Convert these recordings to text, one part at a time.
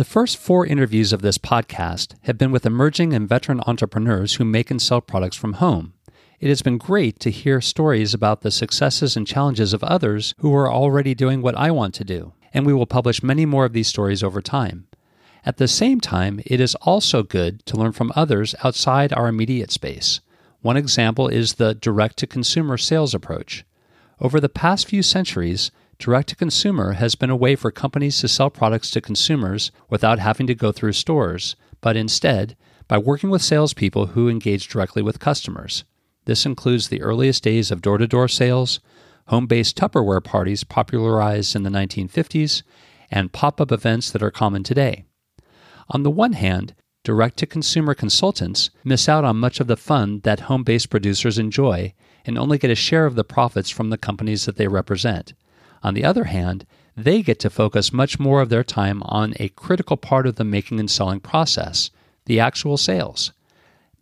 The first four interviews of this podcast have been with emerging and veteran entrepreneurs who make and sell products from home. It has been great to hear stories about the successes and challenges of others who are already doing what I want to do, and we will publish many more of these stories over time. At the same time, it is also good to learn from others outside our immediate space. One example is the direct to consumer sales approach. Over the past few centuries, direct to consumer has been a way for companies to sell products to consumers without having to go through stores, but instead by working with salespeople who engage directly with customers. This includes the earliest days of door to door sales, home based Tupperware parties popularized in the 1950s, and pop up events that are common today. On the one hand, direct to consumer consultants miss out on much of the fun that home based producers enjoy and only get a share of the profits from the companies that they represent. On the other hand, they get to focus much more of their time on a critical part of the making and selling process the actual sales.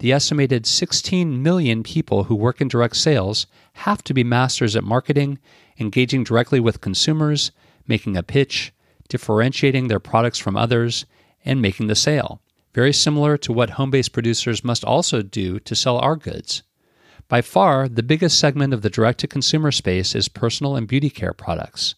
The estimated 16 million people who work in direct sales have to be masters at marketing, engaging directly with consumers, making a pitch, differentiating their products from others, and making the sale. Very similar to what home based producers must also do to sell our goods. By far, the biggest segment of the direct to consumer space is personal and beauty care products.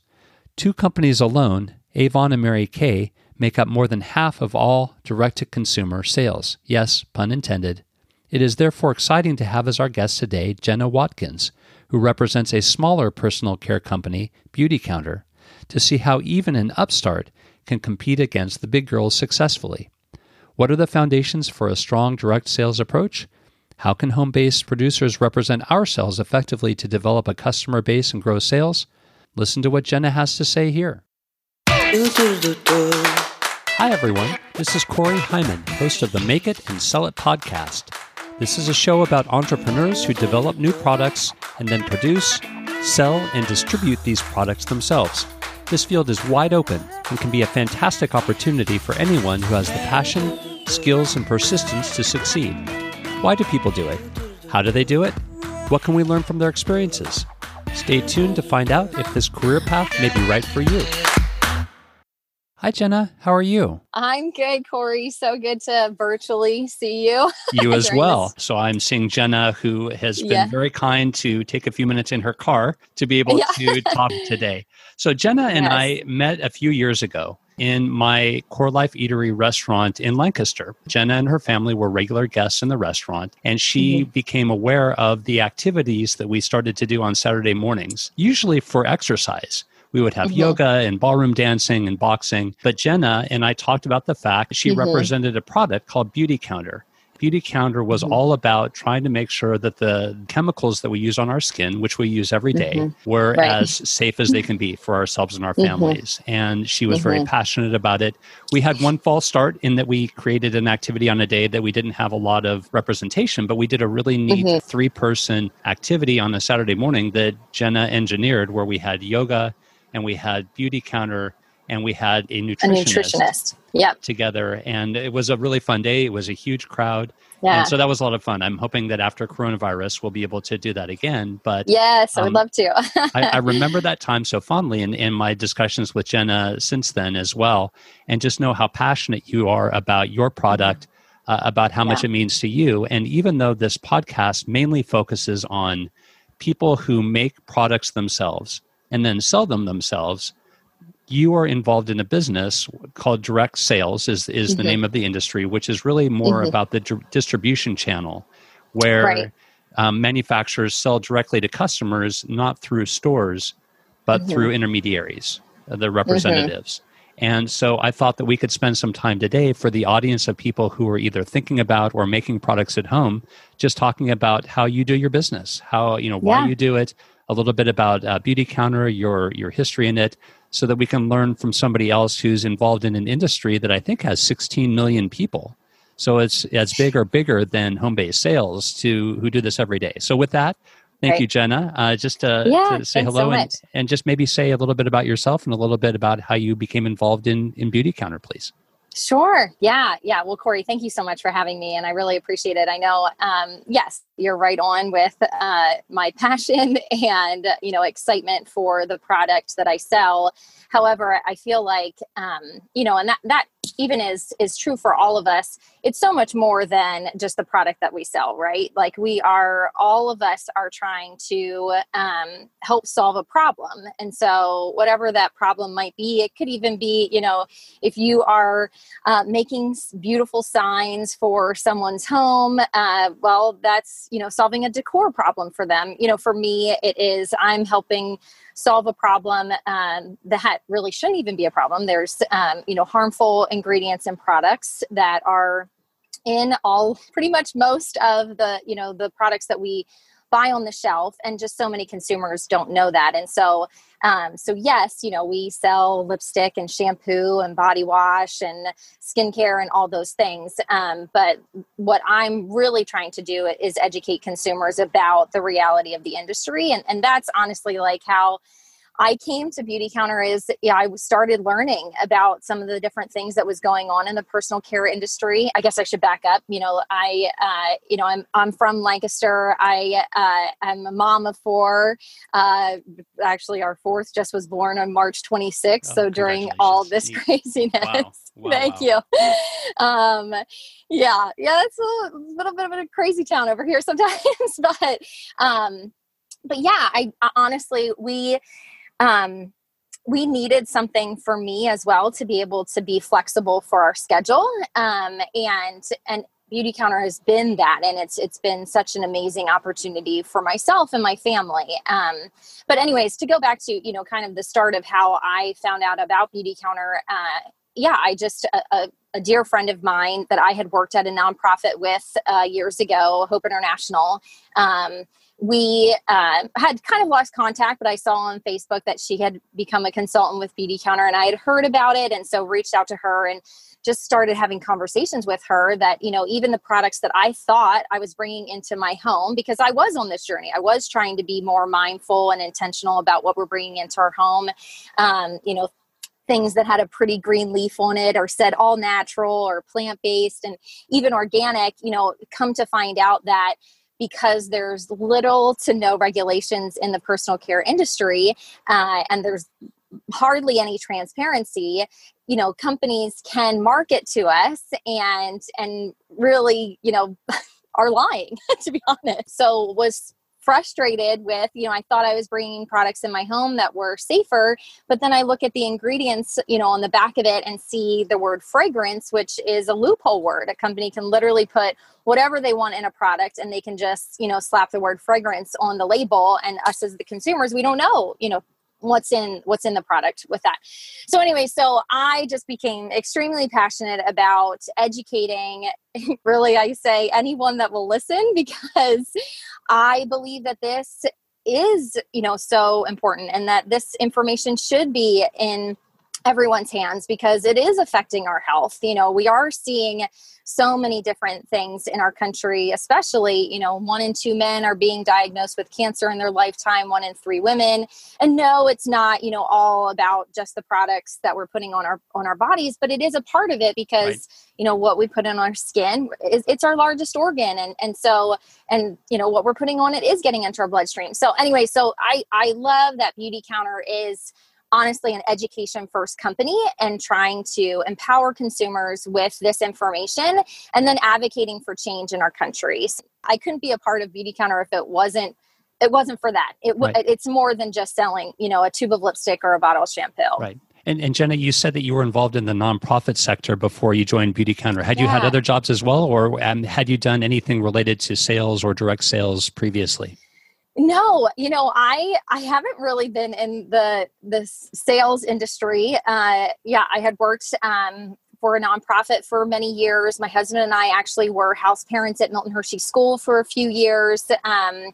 Two companies alone, Avon and Mary Kay, make up more than half of all direct to consumer sales. Yes, pun intended. It is therefore exciting to have as our guest today Jenna Watkins, who represents a smaller personal care company, Beautycounter, to see how even an upstart can compete against the big girls successfully. What are the foundations for a strong direct sales approach? How can home based producers represent ourselves effectively to develop a customer base and grow sales? Listen to what Jenna has to say here. Hi, everyone. This is Corey Hyman, host of the Make It and Sell It podcast. This is a show about entrepreneurs who develop new products and then produce, sell, and distribute these products themselves. This field is wide open and can be a fantastic opportunity for anyone who has the passion, skills, and persistence to succeed. Why do people do it? How do they do it? What can we learn from their experiences? Stay tuned to find out if this career path may be right for you. Hi, Jenna. How are you? I'm good, Corey. So good to virtually see you. You as well. This. So I'm seeing Jenna, who has been yeah. very kind to take a few minutes in her car to be able yeah. to talk today. So Jenna and yes. I met a few years ago in my Core Life Eatery restaurant in Lancaster. Jenna and her family were regular guests in the restaurant, and she mm-hmm. became aware of the activities that we started to do on Saturday mornings, usually for exercise. We would have mm-hmm. yoga and ballroom dancing and boxing. But Jenna and I talked about the fact that she mm-hmm. represented a product called Beautycounter. Beautycounter was mm-hmm. all about trying to make sure that the chemicals that we use on our skin, which we use every day, mm-hmm. were right. as safe as they can be for ourselves and our mm-hmm. families. And she was very mm-hmm. passionate about it. We had one false start in that we created an activity on a day that we didn't have a lot of representation, but we did a really neat mm-hmm. three person activity on a Saturday morning that Jenna engineered where we had yoga and we had Beautycounter and we had a nutritionist, a nutritionist. Yep. together and it was a really fun day it was a huge crowd yeah. and so that was a lot of fun i'm hoping that after coronavirus we'll be able to do that again but yes i would um, love to I, I, remember that time so fondly in, in my discussions with jenna since then as well and just know how passionate you are about your product uh, about how yeah. much it means to you and even though this podcast mainly focuses on people who make products themselves and then sell them themselves you are involved in a business called direct sales is, is mm-hmm. the name of the industry which is really more mm-hmm. about the d- distribution channel where right. um, manufacturers sell directly to customers not through stores but mm-hmm. through intermediaries uh, the representatives and so I thought that we could spend some time today for the audience of people who are either thinking about or making products at home, just talking about how you do your business, how, you know, why yeah. you do it, a little bit about uh, Beautycounter, your your history in it, so that we can learn from somebody else who's involved in an industry that I think has 16 million people. So it's as big or bigger than home based sales to who do this every day. So with that, thank right. you, Jenna. Uh, just to, yeah, to say hello so and, and just maybe say a little bit about yourself and a little bit about how you became involved in in Beauty Counter, please. Sure. Yeah. Yeah. Well, Corey, thank you so much for having me. And I really appreciate it. I know, um, yes, you're right on with uh, my passion and, you know, excitement for the product that I sell. However, I feel like, um, you know, and that, that even is is true for all of us. It's so much more than just the product that we sell right? Like we are all of us are trying to um, help solve a problem. And so whatever that problem might be it could even be you know if you are uh, making beautiful signs for someone's home uh, well that's you know solving a decor problem for them. You know for me it is i'm helping solve a problem um, that really shouldn't even be a problem. There's, um, you know, harmful ingredients and products that are in all pretty much most of the, you know, the products that we buy on the shelf and just so many consumers don't know that. And so um, so yes you know we sell lipstick and shampoo and body wash and skincare and all those things. Um, but what i'm really trying to do is educate consumers about the reality of the industry. And, and that's honestly like how I came to Beauty Counter is yeah, I started learning about some of the different things that was going on in the personal care industry. I guess I should back up. You know, I uh, you know I'm I'm from Lancaster. I uh, I'm a mom of four. Uh, actually, our fourth just was born on March 26th. Oh, so during all this craziness, wow. Wow, thank wow. you. Um, yeah, yeah, it's a little bit of a crazy town over here sometimes, but um, but yeah, I, I honestly we um, we needed something for me as well to be able to be flexible for our schedule um, and and beauty counter has been that and it's it's been such an amazing opportunity for myself and my family um, but anyways to go back to you know kind of the start of how i found out about beauty counter uh, yeah i just a, a, a, dear friend of mine that i had worked at a nonprofit with uh, years ago hope international um, we uh, had kind of lost contact, but I saw on Facebook that she had become a consultant with Beauty Counter, and I had heard about it, and so reached out to her and just started having conversations with her. That you know, even the products that I thought I was bringing into my home, because I was on this journey, I was trying to be more mindful and intentional about what we're bringing into our home. Um, you know, things that had a pretty green leaf on it or said all natural or plant based and even organic you know come to find out that because there's little to no regulations in the personal care industry uh, and there's hardly any transparency you know companies can market to us and and really you know are lying to be honest. So was frustrated with you know i thought i was bringing products in my home that were safer but then i look at the ingredients you know on the back of it and see the word fragrance which is a loophole word. A company can literally put whatever they want in a product and they can just you know slap the word fragrance on the label and us as the consumers we don't know you know what's in what's in the product with that. So anyway so i just became extremely passionate about educating really i say anyone that will listen because i believe that this is you know so important and that this information should be in everyone's hands because it is affecting our health. You know, we are seeing so many different things in our country, especially, you know, one in two men are being diagnosed with cancer in their lifetime, one in three women. And no, it's not, you know, all about just the products that we're putting on our on our bodies, but it is a part of it because, right. you know, what we put in our skin is it's our largest organ and and so and you know what we're putting on it is getting into our bloodstream. So anyway, so I I love that beauty counter is honestly an education first company and trying to empower consumers with this information and then advocating for change in our countries. I couldn't be a part of Beauty Counter if it wasn't it wasn't for that. It right. it's more than just selling, you know, a tube of lipstick or a bottle of shampoo. Right. And, and Jenna, you said that you were involved in the nonprofit sector before you joined Beauty Counter. Had yeah. you had other jobs as well, or um, had you done anything related to sales or direct sales previously? No, you know, I I haven't really been in the the sales industry. Uh, yeah, I had worked um, for a nonprofit for many years. My husband and I actually were house parents at Milton Hershey School for a few years. Um,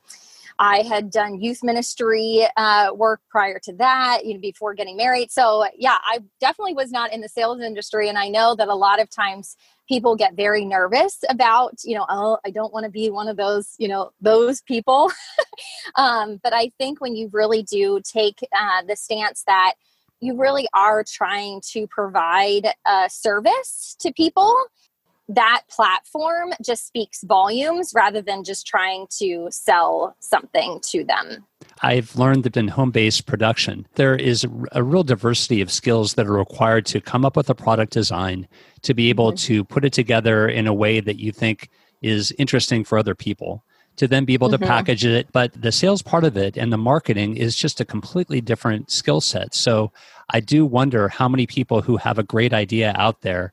I had done youth ministry uh, work prior to that, you know, before getting married. So yeah, I definitely was not in the sales industry, and I know that a lot of times people get very nervous about you know oh i don't want to be one of those you know those people um, but i think when you really do take uh, the stance that you really are trying to provide a service to people that platform just speaks volumes rather than just trying to sell something to them I've learned that in home based production, there is a real diversity of skills that are required to come up with a product design, to be able mm-hmm. to put it together in a way that you think is interesting for other people to then be able to mm-hmm. package it. But the sales part of it and the marketing is just a completely different skill set. So I do wonder how many people who have a great idea out there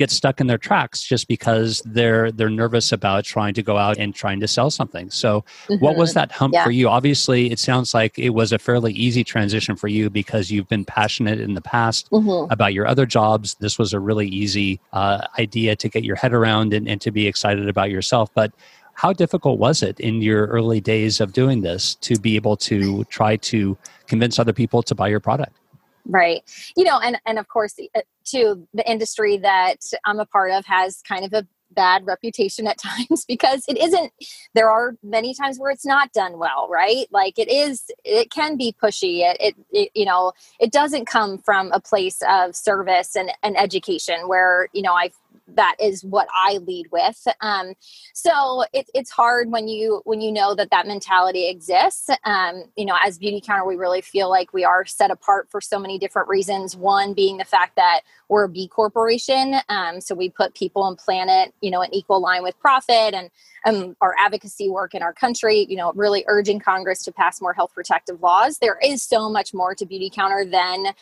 get stuck in their tracks just because they're they're nervous about trying to go out and trying to sell something. So mm-hmm. what was mm-hmm. that hump yeah. for you? Obviously, it sounds like it was a fairly easy transition for you because you've been passionate in the past mm-hmm. about your other jobs. This was a really easy uh, idea to get your head around and, and to be excited about yourself. But how difficult was it in your early days of doing this to be able to try to convince other people to buy your product? Right. You know, and and of course, uh, too, the industry that I'm a part of has kind of a bad reputation at times because it isn't there are many times where it's not done well right like it is it can be pushy it, it, it, you know it doesn't come from a place of service and, and education where you know i that is what I lead with. Um, so it, it's hard when you when you know that that mentality exists. Um, you know, as Beautycounter, we really feel like we are set apart for so many different reasons. One being the fact that we're a B corporation, um, so we put people and planet, you know, an equal line with profit, and um, our advocacy work in our country. You know, really urging Congress to pass more health protective laws. There is so much more to Beautycounter than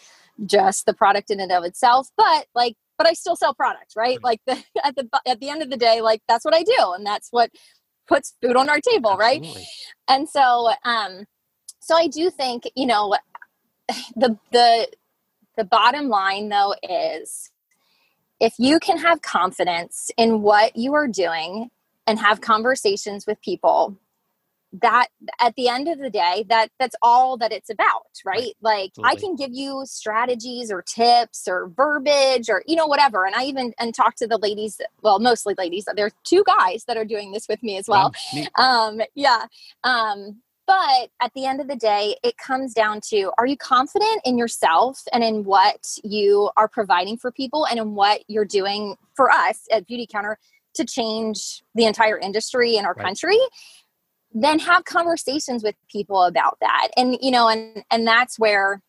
just the product in and of itself but like but I still sell products, right? Like the, at the at the end of the day, like that's what I do, and that's what puts food on our table, Absolutely. right? And so, um, so I do think you know the the the bottom line though is if you can have confidence in what you are doing and have conversations with people that at the end of the day that that's all that it's about right. like Absolutely. i can give you strategies or tips or verbiage or you know whatever and i even and talk to the ladies well mostly ladies there are two guys that are doing this with me as well. um yeah um but at the end of the day it comes down to are you confident in yourself and in what you are providing for people and in what you're doing for us at Beauty Counter to change the entire industry in our right. country then have conversations with people about that and you know and and that's where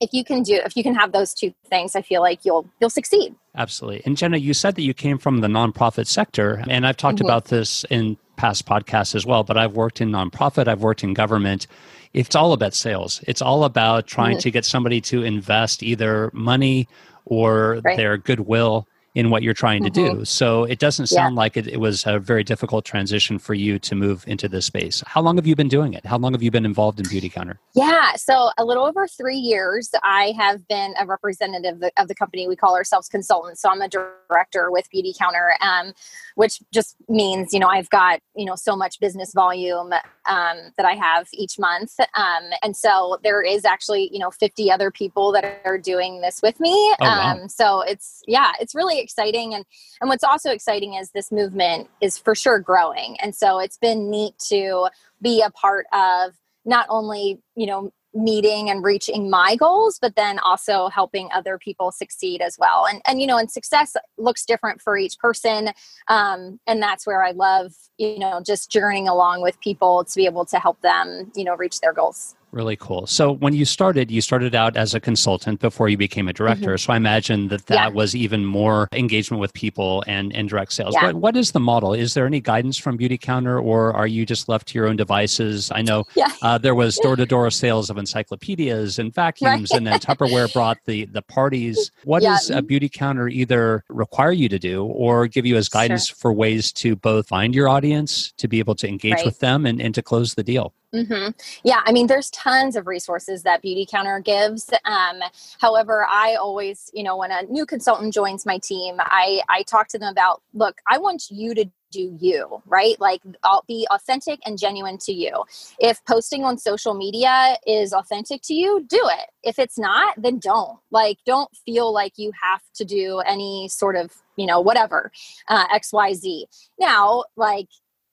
if you can do if you can have those two things i feel like you'll you'll succeed absolutely and jenna you said that you came from the nonprofit sector and i've talked mm-hmm. about this in past podcasts as well but i've worked in nonprofit i've worked in government it's all about sales it's all about trying mm-hmm. to get somebody to invest either money or right. their goodwill in what you're trying to mm-hmm. do. So it doesn't sound yeah. like it, it, was a very difficult transition for you to move into this space. How long have you been doing it? How long have you been involved in Beauty Counter? Yeah, so a little over three years. I have been a representative of the company. We call ourselves consultants. So I'm a director with Beautycounter, um, which just means, you know, I've got, you know, so much business volume um, that I have each month. Um, and so there is actually, you know, 50 other people that are doing this with me. Oh, wow. Um, so it's, yeah, it's really exciting. And, and what's also exciting is this movement is for sure growing. And so it's been neat to be a part of not only, you know, meeting and reaching my goals but then also helping other people succeed as well and and you know and success looks different for each person um, and that's where i love you know just journeying along with people to be able to help them you know reach their goals Really cool. So when you started, you started out as a consultant before you became a director. Mm-hmm. So I imagine that that yeah. was even more engagement with people and, and direct sales. Yeah. What, what is the model? Is there any guidance from Beauty Counter or are you just left to your own devices? I know yeah. uh, there was door-to-door sales of encyclopedias and vacuums right. and then Tupperware brought the, the parties. What does a Beautycounter either require you to do or give you as guidance sure. for ways to both find your audience, to be able to engage right. with them and, and to close the deal? Mm-hmm. Yeah, I mean, there's tons of resources that Beautycounter gives. Um, however, I always, you know, when a new consultant joins my team, I I talk to them about, look, I want you to do you, right? Like, I'll be authentic and genuine to you. If posting on social media is authentic to you, do it. If it's not, then don't. Like, don't feel like you have to do any sort of, you know, whatever, uh, X, Y, Z. Now, like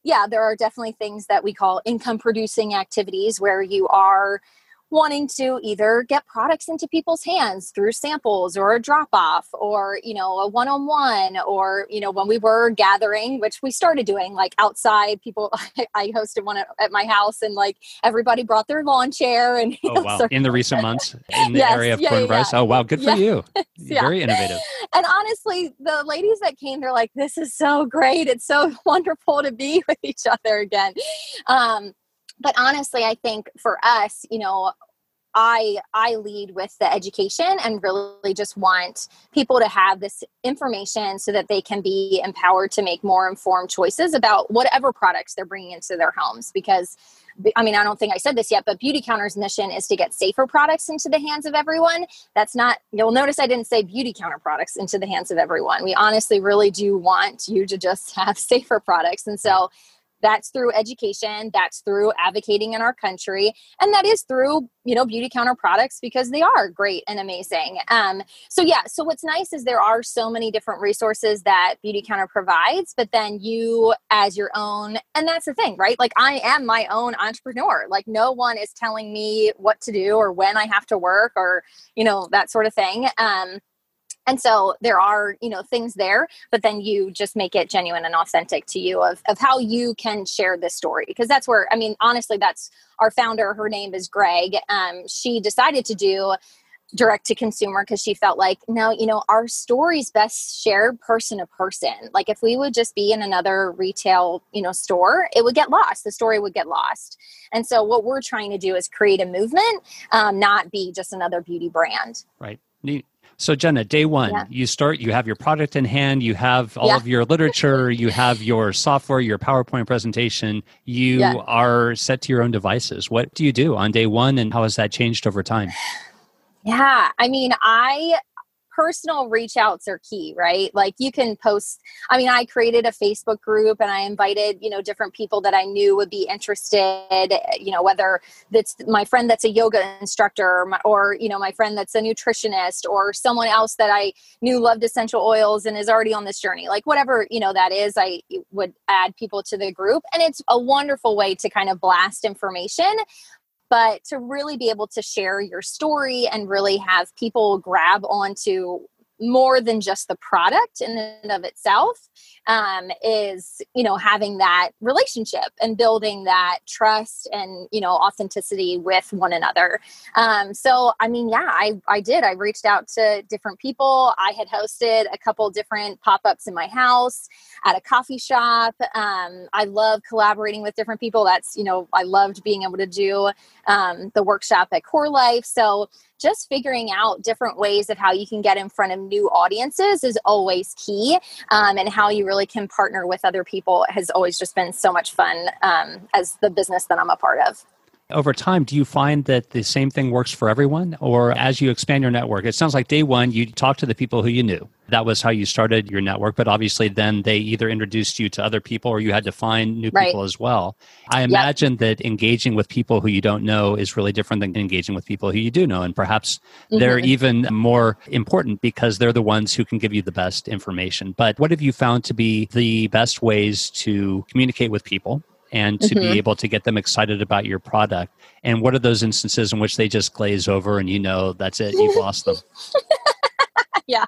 yeah, there are definitely things that we call income producing activities where you are wanting to either get products into people's hands through samples or a drop off or you know a one-on-one or you know when we were gathering which we started doing like outside people i hosted one at, my house and like everybody brought their lawn chair and oh, wow. in the recent months in the yes, area of yeah, corn yeah, oh wow. Good for you. Yeah. very innovative. And honestly the ladies that came they're like this is so great. It's so wonderful to be with each other again. Um, but honestly i think for us you know I I lead with the education and really just want people to have this information so that they can be empowered to make more informed choices about whatever products they're bringing into their homes because I mean I don't think I said this yet but Beauty Counter's mission is to get safer products into the hands of everyone. That's not you'll notice I didn't say Beauty Counter products into the hands of everyone. We honestly really do want you to just have safer products. And so that's through education that's through advocating in our country and that is through you know Beautycounter products because they are great and amazing. Um, so yeah so what's nice is there are so many different resources that Beautycounter provides but then you as your own and that's the thing right? Like i am my own entrepreneur. Like no one is telling me what to do or when i have to work or you know that sort of thing. Um, and so there are you know things there but then you just make it genuine and authentic to you of, of how you can share this story. Because that's where i mean honestly that's our founder her name is Gregg. Um, she decided to do direct to consumer because she felt like no you know our stories best shared person to person. Like if we would just be in another retail you know store it would get lost. The story would get lost. And so what we're trying to do is create a movement um, not be just another beauty brand. Right. Neat so, Jenna, day one, yeah. you start, you have your product in hand, you have all yeah. of your literature, you have your software, your PowerPoint presentation, you yeah. are set to your own devices. What do you do on day one, and how has that changed over time? Yeah, I mean, I personal reach outs are key, right? Like you can post, I mean, I created a Facebook group and I invited, you know, different people that I knew would be interested, you know, whether that's my friend that's a yoga instructor or, you know, my friend that's a nutritionist or someone else that I knew loved essential oils and is already on this journey. Like whatever, you know, that is, I would add people to the group. And it's a wonderful way to kind of blast information but to really be able to share your story and really have people grab onto more than just the product in and of itself um, is you know having that relationship and building that trust and you know authenticity with one another. Um, so i mean yeah I, I did. I reached out to different people. I had hosted a couple different pop-ups in my house at a coffee shop. Um, i love collaborating with different people. That's you know i loved being able to do um, the workshop at core life. So just figuring out different ways of how you can get in front of new audiences is always key um, and how you really can partner with other people has always just been so much fun um, as the business that i'm a part of over time, do you find that the same thing works for everyone? Or as you expand your network, it sounds like day one, you talked to the people who you knew. That was how you started your network. But obviously, then they either introduced you to other people or you had to find new right. people as well. I imagine yep. that engaging with people who you don't know is really different than engaging with people who you do know. And perhaps mm-hmm. they're even more important because they're the ones who can give you the best information. But what have you found to be the best ways to communicate with people? And to mm-hmm. be able to get them excited about your product. And what are those instances in which they just glaze over and you know that's it, you've lost them? yeah.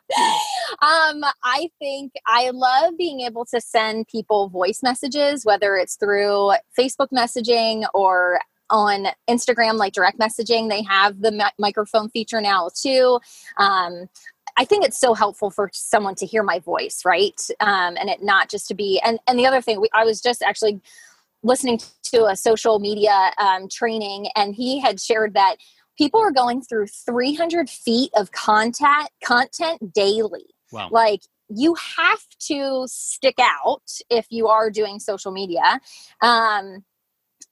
Um, I think I love being able to send people voice messages, whether it's through Facebook messaging or on Instagram, like direct messaging. They have the mi- microphone feature now too. Um, I think it's so helpful for someone to hear my voice, right? Um, and it not just to be. And and the other thing, we, I was just actually listening to a social media um, training, and he had shared that people are going through 300 feet of content content daily. Wow. Like you have to stick out if you are doing social media. Um,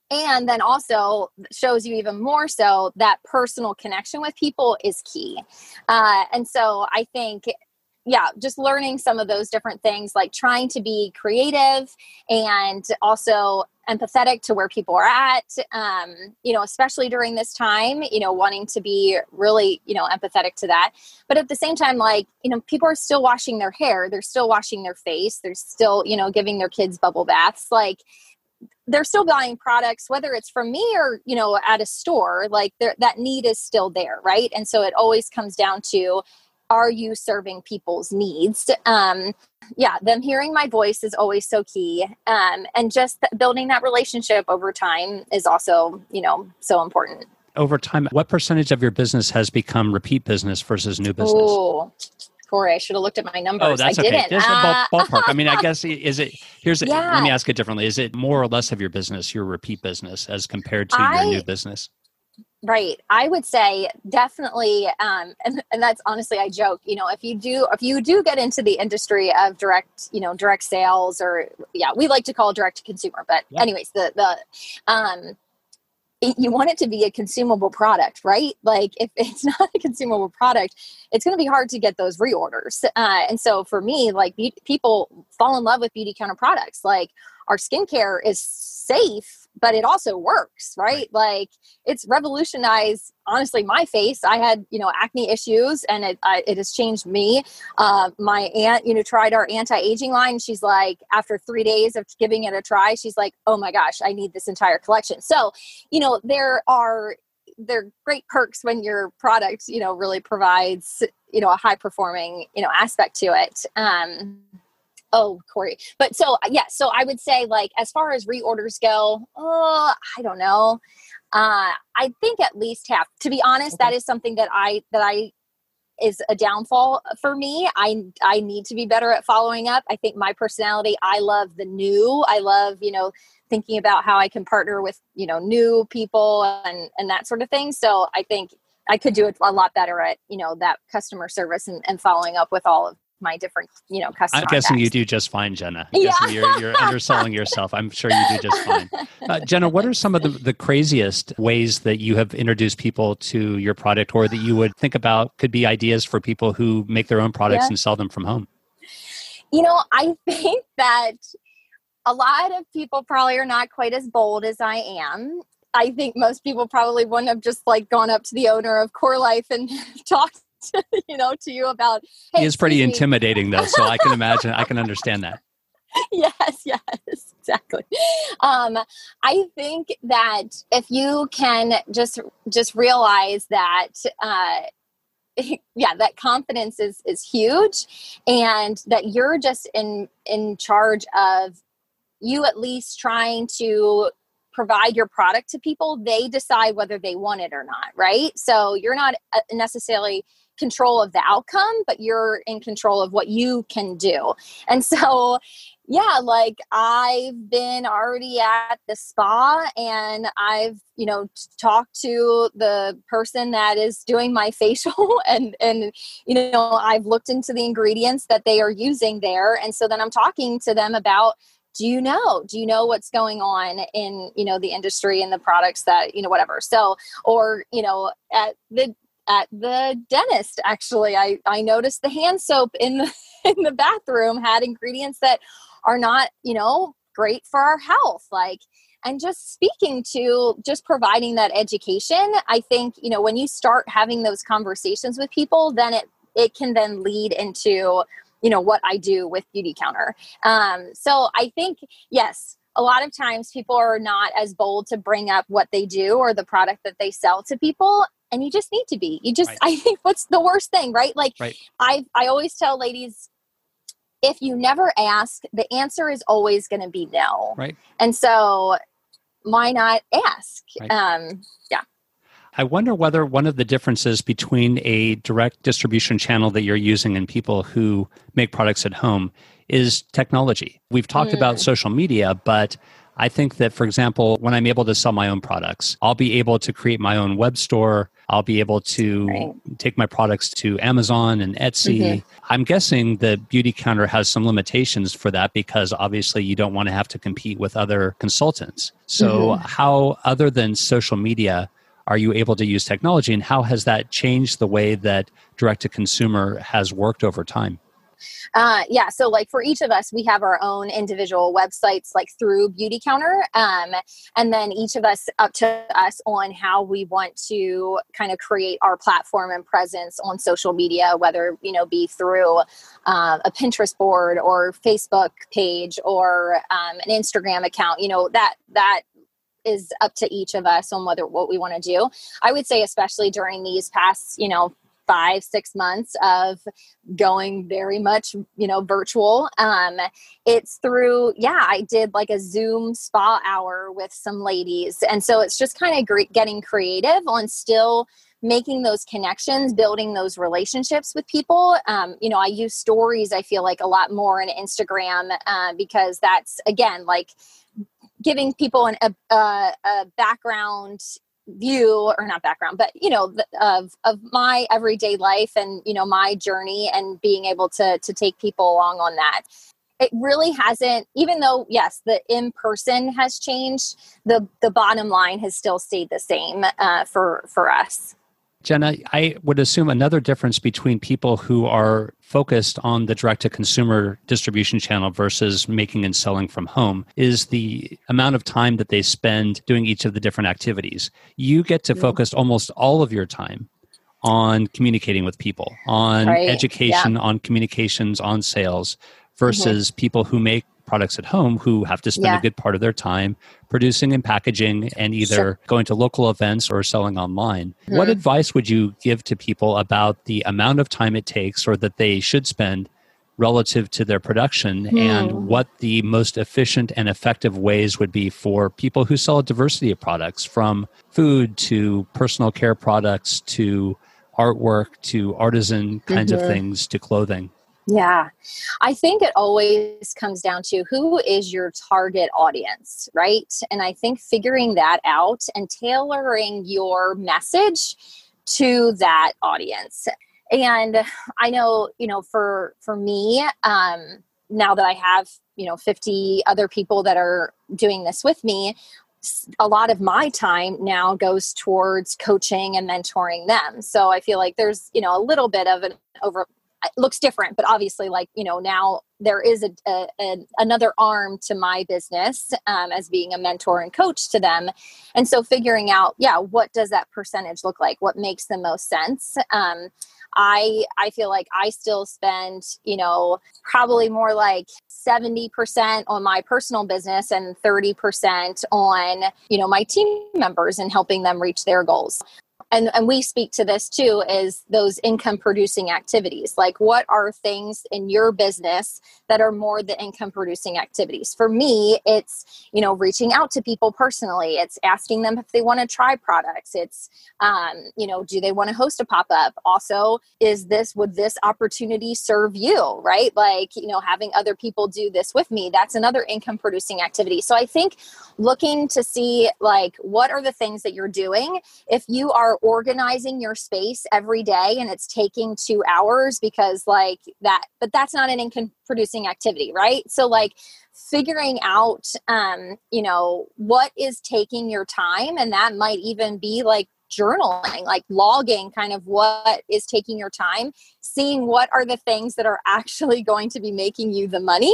and then also shows you even more so that personal connection with people is key. Uh, and so I think yeah, just learning some of those different things, like trying to be creative and also empathetic to where people are at um, you know especially during this time you know wanting to be really you know empathetic to that. But at the same time like you know people are still washing their hair they're still washing their face they're still you know giving their kids bubble baths like they're still buying products whether it's from me or you know at a store like that need is still there right? And so it always comes down to are you serving people's needs um yeah them hearing my voice is always so key um and just building that relationship over time is also you know so important over time what percentage of your business has become repeat business versus new business Ooh. Corey, I should have looked at my numbers. Oh, that's I okay. Didn't. Uh, ball, ballpark. I mean, I guess is it? Here's yeah. let me ask it differently. Is it more or less of your business, your repeat business, as compared to I, your new business? Right. I would say definitely, um, and and that's honestly, I joke. You know, if you do, if you do get into the industry of direct, you know, direct sales, or yeah, we like to call direct to consumer, but yep. anyways, the the um, you want it to be a consumable product, right? Like if it's not a consumable product, it's going to be hard to get those reorders. Uh, and so for me, like be- people fall in love with beauty counter products. Like our skincare is safe, but it also works, right? Like it's revolutionized, honestly, my face. I had, you know, acne issues and it, I, it has changed me. Uh, my aunt, you know, tried our anti-aging line. She's like, after three days of giving it a try, she's like, oh my gosh, I need this entire collection. So, you know, there are, there are great perks when your product, you know, really provides, you know, a high performing, you know, aspect to it. Um, Oh, Corey. But so yeah, so I would say like as far as reorders go, oh, I don't know. Uh, I think at least half. To be honest, okay. that is something that I that I is a downfall for me. I I need to be better at following up. I think my personality, I love the new. I love, you know, thinking about how I can partner with, you know, new people and and that sort of thing. So I think I could do it a lot better at, you know, that customer service and, and following up with all of my different, you know, customers. I'm guessing you do just fine, Jenna. I'm yeah. you're, you're underselling yourself. I'm sure you do just fine. Uh, Jenna, what are some of the, the craziest ways that you have introduced people to your product or that you would think about could be ideas for people who make their own products yeah. and sell them from home? You know, I think that a lot of people probably are not quite as bold as I am. I think most people probably wouldn't have just like gone up to the owner of Core Life and talked you know, to you about. Hey, he is pretty intimidating, though, so I can imagine. I can understand that. yes, yes, exactly. Um, I think that if you can just just realize that. Uh, yeah that confidence is is huge and that you're just in in charge of you at least trying to provide your product to people they decide whether they want it or not right so you're not uh, necessarily control of the outcome, but you're in control of what you can do. And so, yeah, like I've been already at the spa and I've, you know, talked to the person that is doing my facial and and you know, I've looked into the ingredients that they are using there. And so then I'm talking to them about do you know? Do you know what's going on in you know the industry and the products that you know whatever? So or you know at the at the dentist actually. I i noticed the hand soap in the in the bathroom had ingredients that are not you know great for our health like and just speaking to just providing that education i think you know when you start having those conversations with people then it it can then lead into you know what i do with beauty counter. Um, so i think yes a lot of times people are not as bold to bring up what they do or the product that they sell to people and you just need to be you just right. i think what's the worst thing right like right. i i always tell ladies if you never ask the answer is always going to be no right and so why not ask right. um yeah I wonder whether one of the differences between a direct distribution channel that you're using and people who make products at home is technology. We've talked mm. about social media, but I think that, for example, when I'm able to sell my own products, I'll be able to create my own web store. I'll be able to right. take my products to Amazon and Etsy. Mm-hmm. I'm guessing the Beautycounter has some limitations for that because obviously you don't want to have to compete with other consultants. So, mm-hmm. how, other than social media, are you able to use technology and how has that changed the way that direct to consumer has worked over time? Uh, yeah. So, like for each of us, we have our own individual websites, like through Beautycounter, um, and then each of us up to us on how we want to kind of create our platform and presence on social media, whether you know be through uh, a Pinterest board or Facebook page or um, an Instagram account. You know that that is up to each of us on whether what we want to do. I would say, especially during these past, you know, five six months of going very much you know virtual. Um it's through yeah i did like a zoom spa hour with some ladies. And so it's just kind of great getting creative on still making those connections building those relationships with people. Um, you know i use stories i feel like a lot more in instagram uh, because that's again like giving people an, a, a background view or not background but you know of of my everyday life and you know my journey and being able to to take people along on that. It really hasn't even though yes the in person has changed the the bottom line has still stayed the same uh, for for us Jenna, I would assume another difference between people who are focused on the direct to consumer distribution channel versus making and selling from home is the amount of time that they spend doing each of the different activities. You get to focus almost all of your time on communicating with people, on right. education, yeah. on communications, on sales versus mm-hmm. people who make products at home who have to spend yeah. a good part of their time producing and packaging and either sure. going to local events or selling online. Mm-hmm. What advice would you give to people about the amount of time it takes or that they should spend relative to their production mm. and what the most efficient and effective ways would be for people who sell a diversity of products from food to personal care products to artwork to artisan kinds mm-hmm. of things to clothing? Yeah. I think it always comes down to who is your target audience, right? And I think figuring that out and tailoring your message to that audience. And I know, you know, for for me, um now that I have, you know, 50 other people that are doing this with me, a lot of my time now goes towards coaching and mentoring them. So I feel like there's, you know, a little bit of an over looks different but obviously like you know now there is a, a, a another arm to my business um, as being a mentor and coach to them. And so figuring out yeah what does that percentage look like? What makes the most sense? Um, i i feel like i still spend you know probably more like 70% on my personal business and 30% on you know my team members and helping them reach their goals and and we speak to this too is those income producing activities. Like what are things in your business that are more the income producing activities? For me it's you know reaching out to people personally. It's asking them if they want to try products. It's um, you know do they want to host a pop-up? Also is this would this opportunity serve you right? Like you know having other people do this with me that's another income producing activity. So i think looking to see like what are the things that you're doing? If you are organizing your space every day and it's taking two hours because like that but that's not an income producing activity right? So like figuring out um you know what is taking your time and that might even be like journaling like logging kind of what is taking your time seeing what are the things that are actually going to be making you the money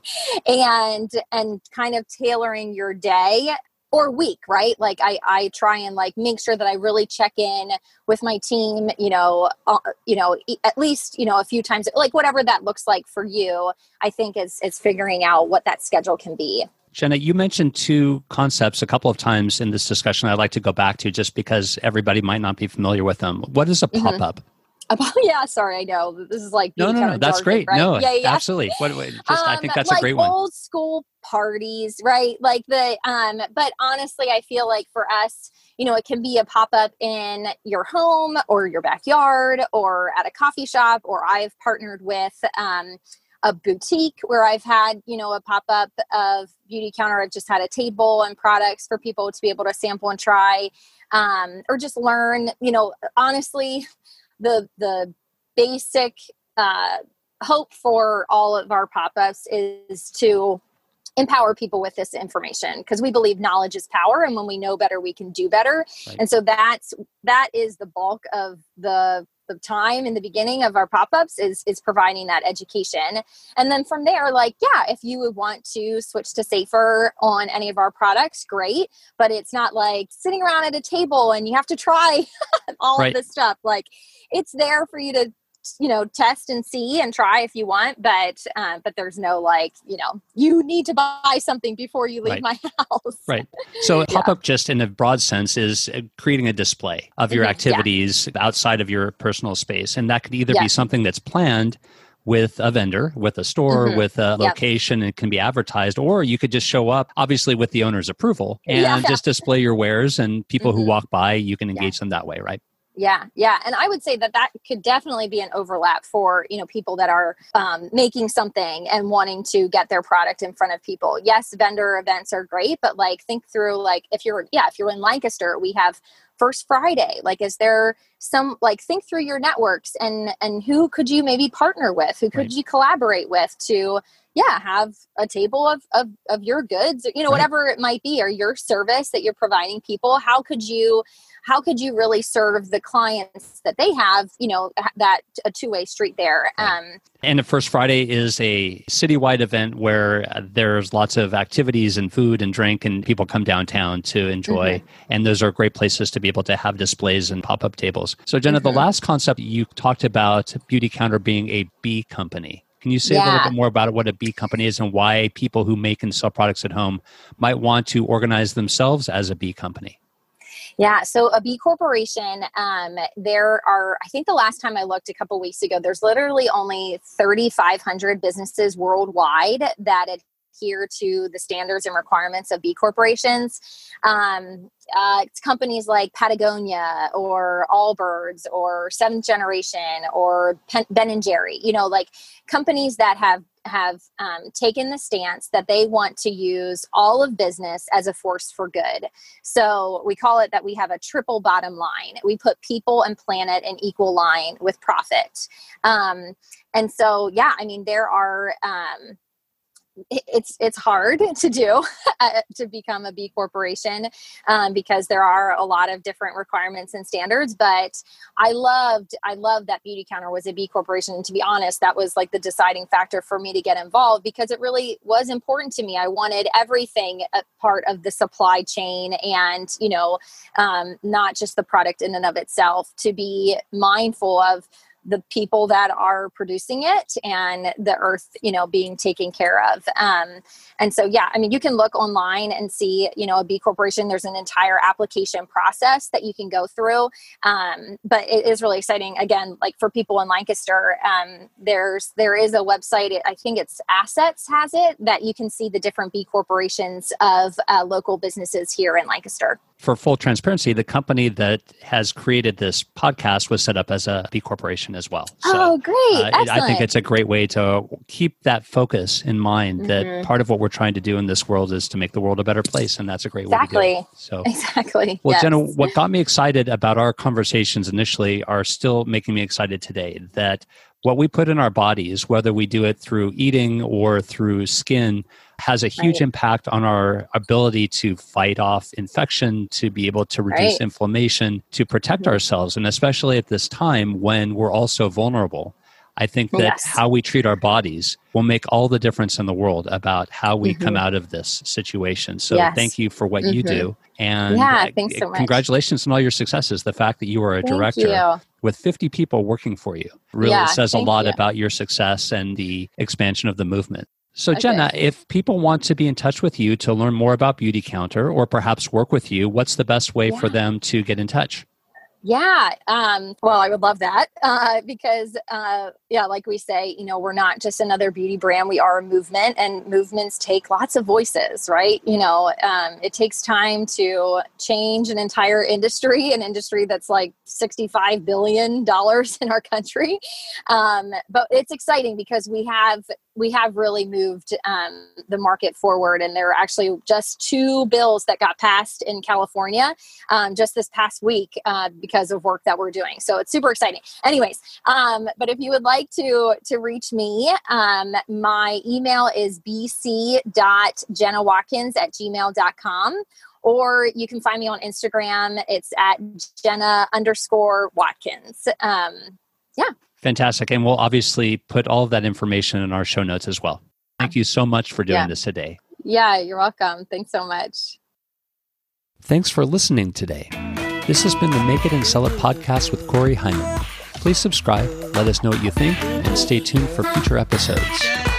and and kind of tailoring your day or week right like i i try and like make sure that i really check in with my team you know uh, you know at least you know a few times like whatever that looks like for you i think is is figuring out what that schedule can be Jenna, you mentioned two concepts a couple of times in this discussion I'd like to go back to just because everybody might not be familiar with them. What is a pop up? Mm-hmm about yeah sorry i know this is like no no no that's jargon, great right? no yeah, yeah. absolutely what, what, just, um, i think um, that's like a great one old school parties right like the um but honestly i feel like for us you know it can be a pop-up in your home or your backyard or at a coffee shop or i've partnered with um a boutique where I've had, you know, a pop up of Beauty Counter. I've just had a table and products for people to be able to sample and try um, or just learn. You know, honestly, the the basic uh, hope for all of our pop-ups is to empower people with this information because we believe knowledge is power and when we know better we can do better right. and so that's that is the bulk of the the time in the beginning of our pop-ups is is providing that education. And then from there like yeah if you would want to switch to safer on any of our products great. But it's not like sitting around at a table and you have to try all right. of this stuff. Like it's there for you to you know test and see and try if you want but uh, but there's no like you know you need to buy something before you leave right. my house right so pop-up just in a broad sense is uh, creating a display of your mm-hmm. activities yeah. outside of your personal space and that could either yeah. be something that's planned with a vendor, with a store, mm-hmm. with a location, yep. and can be advertised, or you could just show up, obviously with the owner's approval, and yeah. just display your wares, and people mm-hmm. who walk by, you can engage yeah. them that way, right? Yeah, yeah, and I would say that that could definitely be an overlap for you know people that are um, making something and wanting to get their product in front of people. Yes, vendor events are great, but like think through like if you're yeah if you're in Lancaster, we have First Friday. Like, is there some like think through your networks and and who could you maybe partner with? Who could right. you collaborate with to yeah have a table of, of of your goods you know right. whatever it might be or your service that you're providing people how could you how could you really serve the clients that they have you know that a two-way street there um, and the first friday is a citywide event where uh, there's lots of activities and food and drink and people come downtown to enjoy mm-hmm. and those are great places to be able to have displays and pop-up tables so jenna mm-hmm. the last concept you talked about Beautycounter being a b company can you say yeah. a little bit more about what a B company is and why people who make and sell products at home might want to organize themselves as a B company? Yeah, so a B corporation, um, there are, I think the last time I looked a couple weeks ago, there's literally only 3,500 businesses worldwide that adhere to the standards and requirements of B corporations. Um, uh, companies like Patagonia or Allbirds or Seventh Generation or Ben and Jerry. You know, like companies that have have um, taken the stance that they want to use all of business as a force for good. So we call it that we have a triple bottom line. We put people and planet in equal line with profit. Um, and so, yeah, I mean, there are. Um, it's it's hard to do uh, to become a B corporation um, because there are a lot of different requirements and standards. But I loved I loved that Beautycounter was a B corporation. And to be honest, that was like the deciding factor for me to get involved because it really was important to me. I wanted everything a part of the supply chain and you know um, not just the product in and of itself to be mindful of the people that are producing it and the earth you know being taken care of. Um, and so yeah i mean you can look online and see you know a b corporation. There's an entire application process that you can go through. Um, but it is really exciting. Again like for people in lancaster um, there's there is a website. I think it's assets has it that you can see the different b corporations of uh, local businesses here in lancaster for full transparency, the company that has created this podcast was set up as a B corporation as well. So, oh, great! Uh, I think it's a great way to keep that focus in mind. Mm-hmm. That part of what we're trying to do in this world is to make the world a better place, and that's a great exactly. way to do it. So exactly. Well, yes. Jenna, what got me excited about our conversations initially are still making me excited today. That what we put in our bodies, whether we do it through eating or through skin has a huge right. impact on our ability to fight off infection, to be able to reduce right. inflammation, to protect mm-hmm. ourselves. And especially at this time when we're all so vulnerable. I think that yes. how we treat our bodies will make all the difference in the world about how we mm-hmm. come out of this situation. So yes. thank you for what mm-hmm. you do. And yeah, thanks so much. congratulations on all your successes. The fact that you are a thank director you. with 50 people working for you really yeah, says a lot you. about your success and the expansion of the movement. So, okay. Jenna, if people want to be in touch with you to learn more about Beautycounter or perhaps work with you, what's the best way yeah. for them to get in touch? Yeah. Um, well, I would love that uh, because, uh, yeah, like we say, you know, we're not just another beauty brand. We are a movement, and movements take lots of voices, right? You know, um, it takes time to change an entire industry, an industry that's like $65 billion in our country. Um, but it's exciting because we have we have really moved um, the market forward. And there are actually just two bills that got passed in California um, just this past week uh, because of work that we're doing. So it's super exciting. Anyways, um, but if you would like to to reach me, um, my email is bc.jennawatkins at gmail.com or you can find me on Instagram. It's at Jenna underscore Watkins. Um, yeah. Fantastic. And we'll obviously put all of that information in our show notes as well. Thank you so much for doing yeah. this today. Yeah, you're welcome. Thanks so much. Thanks for listening today. This has been the Make It and Sell It podcast with Corey Hyman. Please subscribe, let us know what you think, and stay tuned for future episodes.